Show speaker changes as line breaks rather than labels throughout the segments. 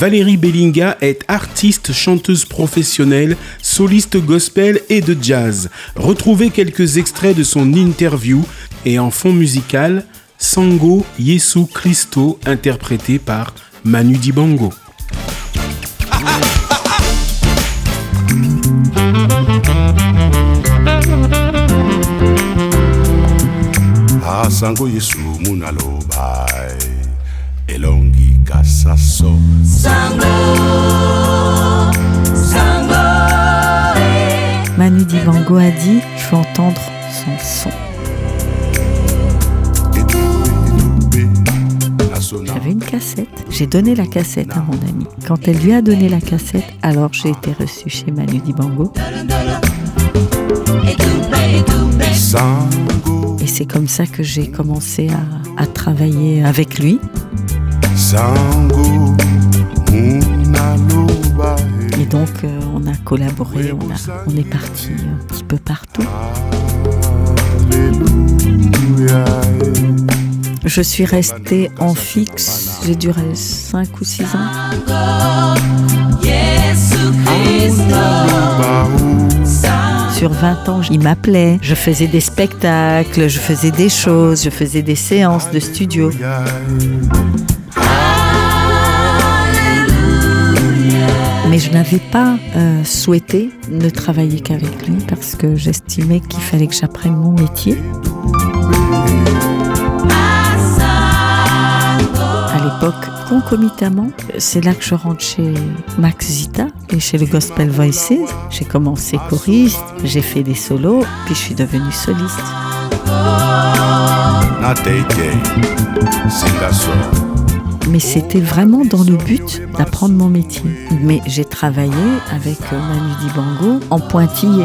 Valérie Bellinga est artiste, chanteuse professionnelle, soliste gospel et de jazz. Retrouvez quelques extraits de son interview et en fond musical, Sango Yesu Christo interprété par Manu Dibango.
sango yesu munaloba elongi sango
sango Manu Dibango a dit je veux entendre son son J'avais une cassette. J'ai donné la cassette à mon ami. Quand elle lui a donné la cassette, alors j'ai été reçu chez Manu Dibango. Et c'est comme ça que j'ai commencé à, travailler avec lui. Et donc euh, on a collaboré, on, est parti un petit peu partout. Je suis restée en fixe, j'ai duré 5 ou 6 ans. Sur 20 ans, il m'appelait, je faisais des spectacles, je faisais des choses, je faisais des séances de studio. Je n'avais pas euh, souhaité ne travailler qu'avec lui parce que j'estimais qu'il fallait que j'apprenne mon métier. À l'époque, concomitamment, c'est là que je rentre chez Max Zita et chez le Gospel Voices. J'ai commencé choriste, j'ai fait des solos, puis je suis devenue soliste. Mais c'était vraiment dans le but d'apprendre mon métier. Mais j'ai travaillé avec Manu Dibango en pointillé.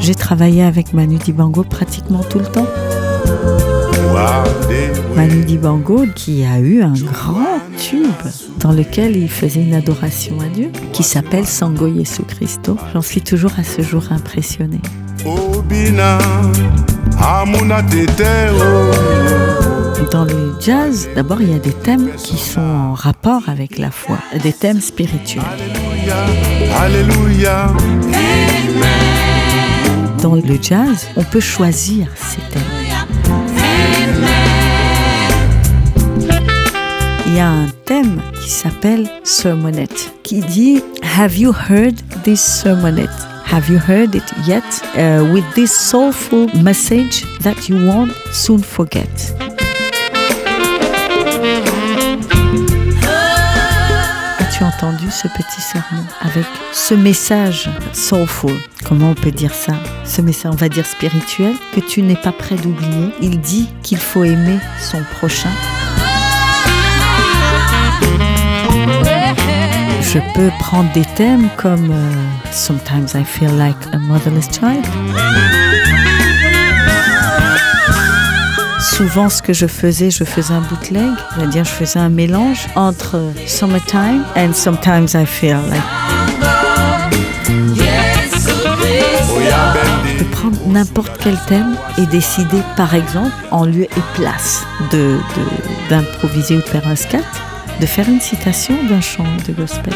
J'ai travaillé avec Manu Dibango pratiquement tout le temps. Manu Dibango qui a eu un grand tube dans lequel il faisait une adoration à Dieu qui s'appelle Sango Yesu Christo. J'en suis toujours à ce jour impressionné. Dans le jazz, d'abord il y a des thèmes qui sont en rapport avec la foi, des thèmes spirituels. Alléluia. Dans le jazz, on peut choisir ces thèmes. Il y a un thème qui s'appelle sermonette, qui dit Have you heard this sermonette? Have you heard it yet? With this soulful message that you won't soon forget. entendu ce petit sermon avec ce message soulful? Comment on peut dire ça? Ce message, on va dire spirituel, que tu n'es pas prêt d'oublier. Il dit qu'il faut aimer son prochain. Je peux prendre des thèmes comme euh, Sometimes I feel like a motherless child. souvent ce que je faisais, je faisais un bootleg, c'est-à-dire je faisais un mélange entre Summertime and Sometimes I Feel Like. Prendre n'importe quel thème et décider, par exemple, en lieu et place de, d'improviser ou de faire un scat, de faire une citation d'un chant de gospel.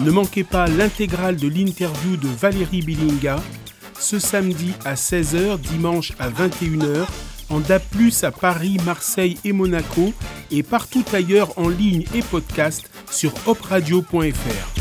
Ne manquez pas l'intégrale de l'interview de Valérie Bilinga ce samedi à 16h, dimanche à 21h, en DA+, à Paris, Marseille et Monaco, et partout ailleurs en ligne et podcast sur opradio.fr.